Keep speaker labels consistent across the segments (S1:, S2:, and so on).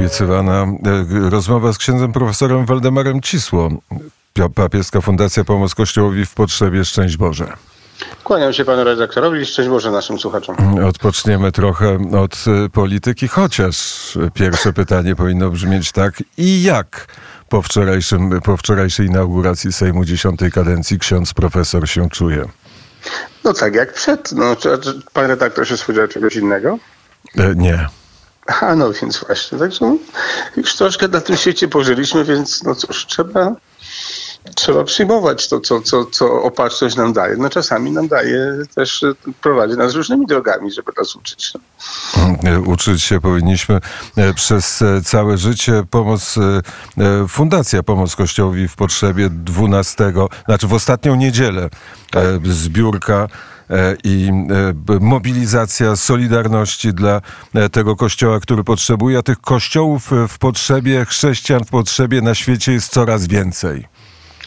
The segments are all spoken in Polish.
S1: Obiecywana e, rozmowa z księdzem profesorem Waldemarem Cisło. Papieska Fundacja Pomoc Kościołowi w Potrzebie. Szczęść Boże.
S2: Kłaniam się panu redaktorowi i szczęść Boże naszym słuchaczom.
S1: Odpoczniemy trochę od e, polityki, chociaż pierwsze pytanie powinno brzmieć tak. I jak po, wczorajszym, po wczorajszej inauguracji Sejmu dziesiątej kadencji ksiądz profesor się czuje?
S2: No tak jak przed. No, czy, czy pan redaktor się spodziewał czegoś innego?
S1: E, nie.
S2: A no więc właśnie, także już troszkę na tym świecie pożyliśmy, więc no cóż, trzeba, trzeba przyjmować to, co, co, co opatrzność nam daje. No czasami nam daje też, prowadzi nas różnymi drogami, żeby nas uczyć. No.
S1: E, Uczyć się powinniśmy e, przez e, całe życie. Pomoc, Fundacja Pomoc Kościołowi w Potrzebie 12, znaczy w ostatnią niedzielę zbiórka i mobilizacja solidarności dla tego kościoła, który potrzebuje, a tych kościołów w potrzebie, chrześcijan w potrzebie na świecie jest coraz więcej.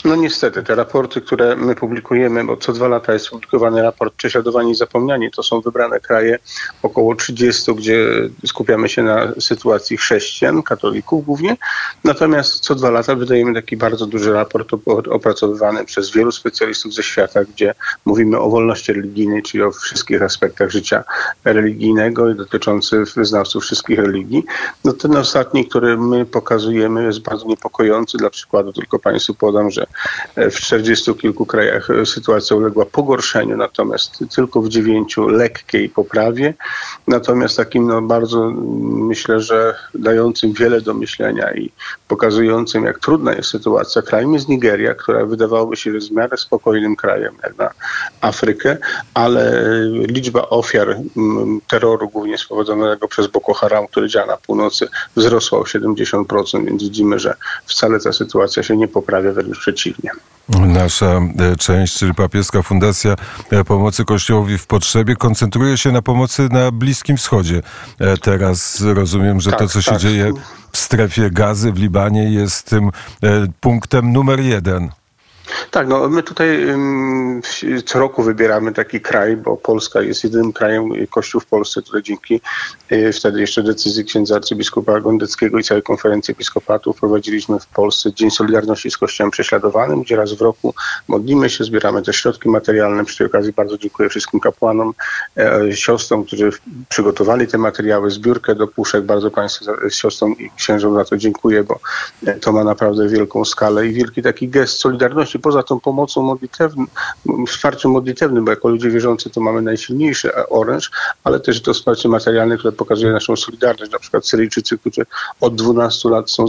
S2: No niestety, te raporty, które my publikujemy, bo co dwa lata jest publikowany raport Prześladowanie i Zapomnianie, to są wybrane kraje, około 30, gdzie skupiamy się na sytuacji chrześcijan, katolików głównie. Natomiast co dwa lata wydajemy taki bardzo duży raport opracowywany przez wielu specjalistów ze świata, gdzie mówimy o wolności religijnej, czyli o wszystkich aspektach życia religijnego i dotyczący wyznawców wszystkich religii. No ten ostatni, który my pokazujemy jest bardzo niepokojący. Dla przykładu tylko Państwu podam, że w 40 kilku krajach sytuacja uległa pogorszeniu, natomiast tylko w dziewięciu lekkiej poprawie. Natomiast takim no, bardzo myślę, że dającym wiele do myślenia i pokazującym, jak trudna jest sytuacja krajem jest Nigeria, która wydawałoby się, że w miarę spokojnym krajem, jak na Afrykę, ale liczba ofiar terroru, głównie spowodowanego przez Boko Haram, który działa na północy, wzrosła o 70%, więc widzimy, że wcale ta sytuacja się nie poprawia, wręcz przeciwnie przeciwnie.
S1: Nasza e, część, czyli Papieska Fundacja e, Pomocy Kościołowi w Potrzebie, koncentruje się na pomocy na Bliskim Wschodzie. E, teraz rozumiem, że tak, to, co się tak. dzieje w strefie gazy w Libanie, jest tym punktem numer jeden.
S2: Tak, no my tutaj co roku wybieramy taki kraj, bo Polska jest jedynym krajem, Kościół w Polsce, który dzięki y, wtedy jeszcze decyzji księdza arcybiskupa Gondeckiego i całej konferencji episkopatu wprowadziliśmy w Polsce Dzień Solidarności z Kościołem Prześladowanym, gdzie raz w roku modlimy się, zbieramy te środki materialne. Przy tej okazji bardzo dziękuję wszystkim kapłanom, e, siostrom, którzy przygotowali te materiały, zbiórkę do puszek. Bardzo Państwu, siostrom i księżom za to dziękuję, bo e, to ma naprawdę wielką skalę i wielki taki gest solidarności poza tą pomocą modlitewną, wsparciem modlitewnym, bo jako ludzie wierzący to mamy najsilniejszy oręż, ale też to wsparcie materialne, które pokazuje naszą solidarność. Na przykład Syryjczycy, którzy od 12 lat są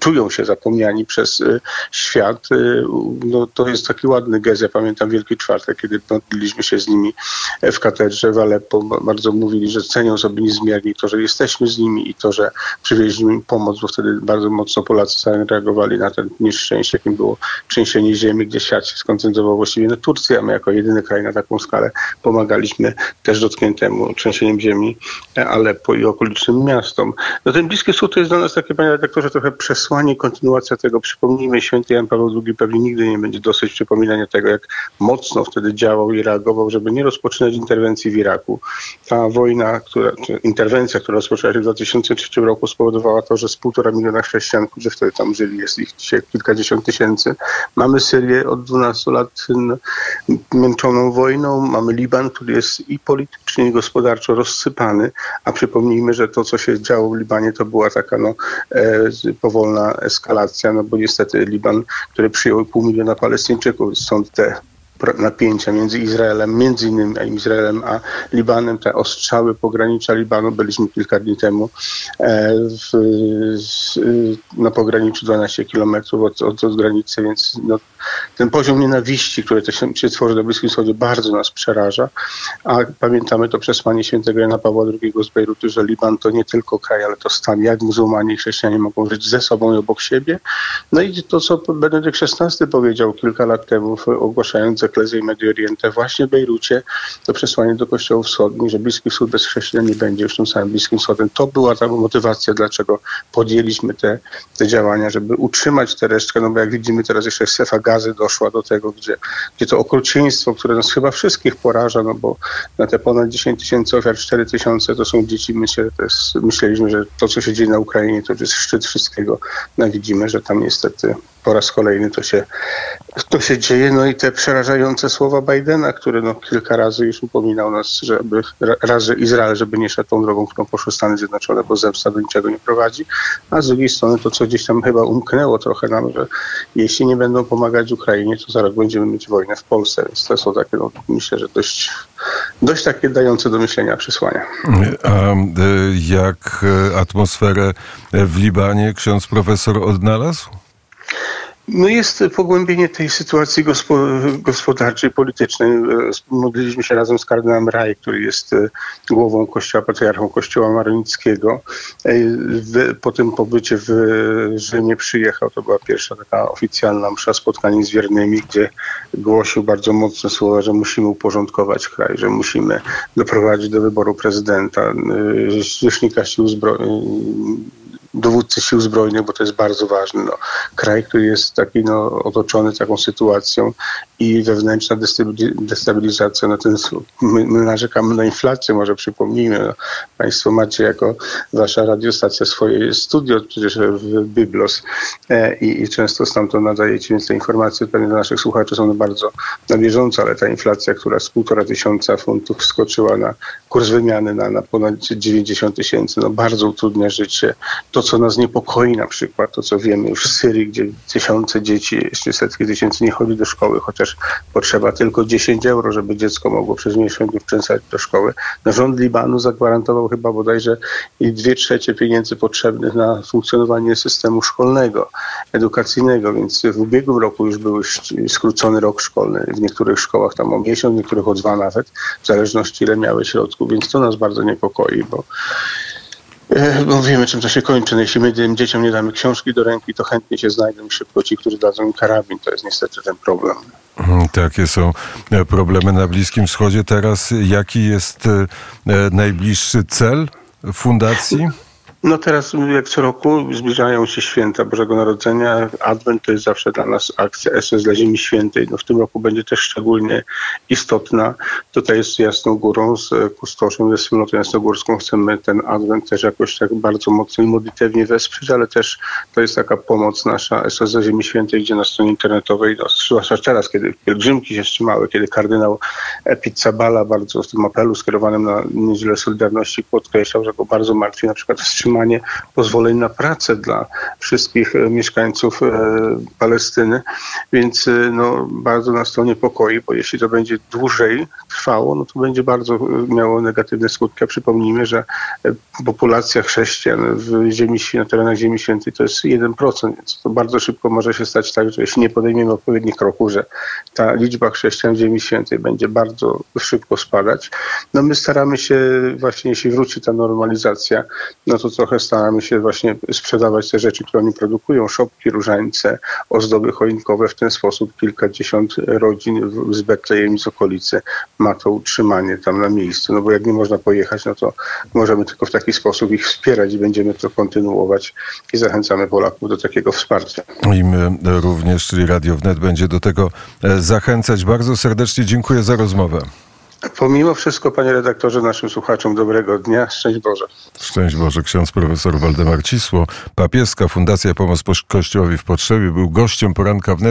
S2: czują się zapomniani przez y, świat. Y, no, to jest taki ładny gest. Ja pamiętam Wielki Czwartek, kiedy modliliśmy się z nimi w katedrze w Aleppo. Bardzo mówili, że cenią sobie niezmiernie to, że jesteśmy z nimi i to, że przywieźliśmy im pomoc, bo wtedy bardzo mocno Polacy zareagowali na ten nieszczęście, jakim było trzęsienie ziemi, gdzie świat się skoncentrował właściwie na Turcji, a my jako jedyny kraj na taką skalę pomagaliśmy też dotkniętemu trzęsieniem ziemi Aleppo i okolicznym miastom. No ten Bliski Wschód to jest dla nas takie, panie redaktorze, trochę przesłanie, kontynuacja tego. Przypomnijmy, święty Jan Paweł II pewnie nigdy nie będzie dosyć przypominania tego, jak mocno wtedy działał i reagował, żeby nie rozpoczynać interwencji w Iraku. Ta wojna, która, interwencja, która rozpoczęła się w 2003 roku spowodowała to, że z półtora miliona chrześcijan, którzy wtedy tam żyli, jest ich dzisiaj kilkadziesiąt tysięcy. Mamy Syrię od 12 lat męczoną wojną, mamy Liban, który jest i politycznie, i gospodarczo rozsypany, a przypomnijmy, że to, co się działo w Libanie, to była taka no, e, powolna eskalacja, no bo niestety Liban, który przyjął pół miliona Palestyńczyków, stąd te napięcia między Izraelem, między innymi Izraelem a Libanem, te ostrzały pogranicza Libanu. Byliśmy kilka dni temu e, w, na pograniczu 12 kilometrów od, od, od, granicy, więc no, ten poziom nienawiści, który się, się tworzy na Bliskim Wschodzie bardzo nas przeraża, a pamiętamy to przesłanie świętego Jana Pawła II z Bejrutu, że Liban to nie tylko kraj, ale to stan, jak muzułmanie i chrześcijanie mogą żyć ze sobą i obok siebie. No i to, co Benedykt XVI powiedział kilka lat temu, ogłaszając Ecclesia Medio Oriente, właśnie w Bejrucie, to przesłanie do kościołów wschodnich, że Bliski Wschód bez chrześcijan nie będzie już tym samym Bliskim Wschodem. To była ta motywacja, dlaczego podjęliśmy te, te działania, żeby utrzymać tę resztkę, no bo jak widzimy teraz jeszcze strefa gazy doszła do tego, gdzie, gdzie to okrucieństwo, które nas chyba wszystkich poraża, no bo na te ponad 10 tysięcy ofiar 4 tysiące to są dzieci, myślę, jest, myśleliśmy, że to, co się dzieje na Ukrainie, to jest szczyt wszystkiego. No widzimy, że tam niestety po raz kolejny to się, to się dzieje. No i te przerażające słowa Bidena, który no kilka razy już upominał nas, żeby raz, że Izrael, żeby nie szedł tą drogą, którą poszły Stany Zjednoczone, bo zemsta do niczego nie prowadzi, a z drugiej strony to, co gdzieś tam chyba umknęło trochę nam, że jeśli nie będą pomagać Ukrainie, to zaraz będziemy mieć wojnę w Polsce, więc to są takie, no, myślę, że dość, dość takie dające do myślenia przesłania.
S1: A y, jak atmosferę w Libanie ksiądz profesor odnalazł?
S2: No jest pogłębienie tej sytuacji gospodarczej, politycznej. Modliliśmy się razem z kardynałem Raj, który jest głową kościoła, patriarchą kościoła maronickiego. Po tym pobycie w Rzymie przyjechał, to była pierwsza taka oficjalna msza, spotkanie z wiernymi, gdzie głosił bardzo mocne słowa, że musimy uporządkować kraj, że musimy doprowadzić do wyboru prezydenta, zwierzchnika sił zbrojnych dowódcy sił zbrojnych, bo to jest bardzo ważne. No, kraj, który jest taki no, otoczony taką sytuacją i wewnętrzna destabilizacja, no ten, my, my narzekamy na inflację, może przypomnijmy, no, Państwo macie jako Wasza radiostacja swoje studio przecież w Byblos e, i, i często stamtąd nadajecie, więc te informacje pewnie dla naszych słuchaczy są bardzo na bieżąco, ale ta inflacja, która z półtora tysiąca funtów wskoczyła na kurs wymiany na, na ponad 90 tysięcy, no bardzo utrudnia życie. To, co nas niepokoi na przykład, to co wiemy już w Syrii, gdzie tysiące dzieci, jeszcze setki tysięcy nie chodzi do szkoły, chociaż potrzeba tylko 10 euro, żeby dziecko mogło przez miesiąc wczęsać do szkoły. No, rząd Libanu zagwarantował chyba bodajże i dwie trzecie pieniędzy potrzebnych na funkcjonowanie systemu szkolnego, edukacyjnego, więc w ubiegłym roku już był skrócony rok szkolny. W niektórych szkołach tam o miesiąc, w niektórych o dwa nawet, w zależności ile miały środków, więc to nas bardzo niepokoi, bo E, bo wiemy, czym to się kończy. No, jeśli my tym dzieciom nie damy książki do ręki, to chętnie się znajdą szybko ci, którzy dadzą im karabin. To jest niestety ten problem.
S1: Mhm, takie są e, problemy na Bliskim Wschodzie. Teraz jaki jest e, najbliższy cel fundacji?
S2: No teraz, jak co roku, zbliżają się święta Bożego Narodzenia. Advent to jest zawsze dla nas akcja SOS dla Ziemi Świętej. No w tym roku będzie też szczególnie istotna. Tutaj jest Jasną Górą z kustoszem, ze wspólnotą jasnogórską. Chcemy ten Advent też jakoś tak bardzo mocno i modlitewnie wesprzeć, ale też to jest taka pomoc nasza SOS dla Ziemi Świętej, gdzie na stronie internetowej, no, zwłaszcza teraz, kiedy pielgrzymki się wstrzymały, kiedy kardynał Pizzabala bardzo w tym apelu skierowanym na Niedzielę Solidarności podkreślał, że go bardzo martwi na przykład wstrzymanie otrzymanie pozwoleń na pracę dla wszystkich e, mieszkańców e, Palestyny. Więc e, no, bardzo nas to niepokoi, bo jeśli to będzie dłużej trwało, no to będzie bardzo miało negatywne skutki. A przypomnijmy, że populacja chrześcijan w ziemi, na terenach Ziemi Świętej to jest 1%, więc to bardzo szybko może się stać tak, że jeśli nie podejmiemy odpowiednich kroków, że ta liczba chrześcijan w Ziemi Świętej będzie bardzo szybko spadać. No my staramy się właśnie, jeśli wróci ta normalizacja, no to trochę staramy się właśnie sprzedawać te rzeczy, które oni produkują, szopki, różańce, ozdoby choinkowe. W ten sposób kilkadziesiąt rodzin z Betlejem z okolicy ma to utrzymanie tam na miejscu. No bo jak nie można pojechać, no to możemy tylko w taki sposób ich wspierać i będziemy to kontynuować i zachęcamy Polaków do takiego wsparcia.
S1: I my również, czyli Radio Wnet będzie do tego e, zachęcać. Bardzo serdecznie dziękuję za rozmowę.
S2: Pomimo wszystko, panie redaktorze, naszym słuchaczom dobrego dnia. Szczęść Boże.
S1: Szczęść Boże. Ksiądz profesor Waldemar Cisło, papieska Fundacja Pomoc Kościołowi w Potrzebie, był gościem poranka wnet.